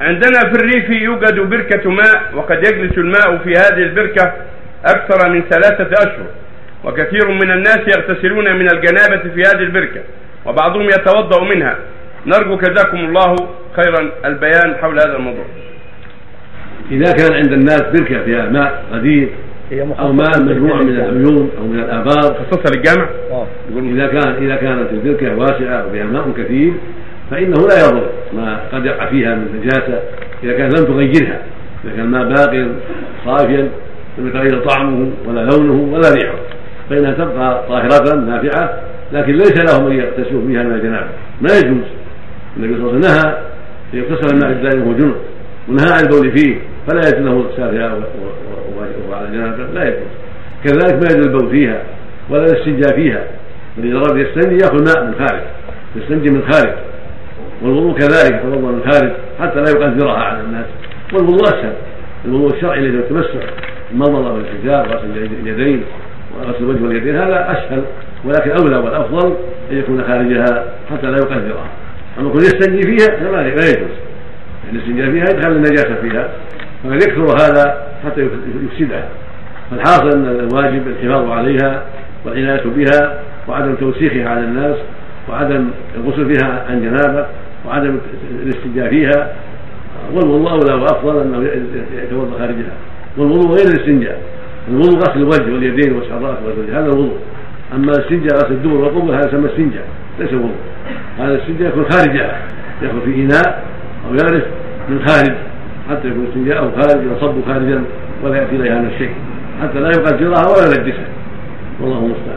عندنا في الريف يوجد بركة ماء وقد يجلس الماء في هذه البركة أكثر من ثلاثة أشهر. وكثير من الناس يغتسلون من الجنابة في هذه البركة وبعضهم يتوضأ منها. نرجو جزاكم الله خيرا البيان حول هذا الموضوع. إذا كان عند الناس بركة فيها ماء قديم أو ماء مجموعة من العيون أو من الآبار. خصوصا للجامع؟ إذا كان إذا كانت البركة واسعة وفيها ماء كثير فإنه لا يضر. ما قد يقع فيها من نجاسة إذا كان لم تغيرها إذا كان الماء باقي صافيا لم يتغير طعمه ولا لونه ولا ريحه. فإنها تبقى طاهرة نافعة لكن ليس لهم أن يغتسلوا فيها من الجنابة. ما يجوز. النبي صلى الله عليه وسلم نهى أن يغتسل الماء الدائم وهو جنب. ونهى عن البول فيه. فلا يجوز له الاغتسال فيها وعلى الجنابة. لا يجوز. كذلك ما يجوز البول فيها ولا الاستنجاء فيها. بل إذا أراد يستنجي يأخذ ماء من خارج. يستنجي من خارج. والوضوء كذلك يتوضا من خارج حتى لا يقدرها على الناس. والوضوء اسهل الوضوء الشرعي الذي التمسح المضمضة والاستنجاء وغسل اليدين وغسل الوجه واليدين هذا أسهل ولكن أولى والأفضل أن يكون خارجها حتى لا يقدرها. أما يكون يستنجي فيها فلا لا يجوز. الاستنجاء فيها يدخل النجاسة فيها فقد يكثر هذا حتى يفسدها. فالحاصل أن الواجب الحفاظ عليها والعناية بها وعدم توسيخها على الناس وعدم الغسل فيها عن جنابة وعدم الاستنجاء فيها والوضوء اولى وافضل أنه يتوضأ خارجها. والوضوء غير الاستنجاء. الوضوء غسل الوجه واليدين الراس والوجه هذا الوضوء. أما الاستنجاء غسل الدبر والقبل هذا يسمى استنجاء ليس وضوء. هذا الاستنجاء يكون خارجها يدخل في إناء أو يغرف من خارج حتى يكون استنجاء أو خارج يصب خارجا ولا يأتي اليها من الشيء حتى لا يقدرها ولا ينجسها والله المستعان.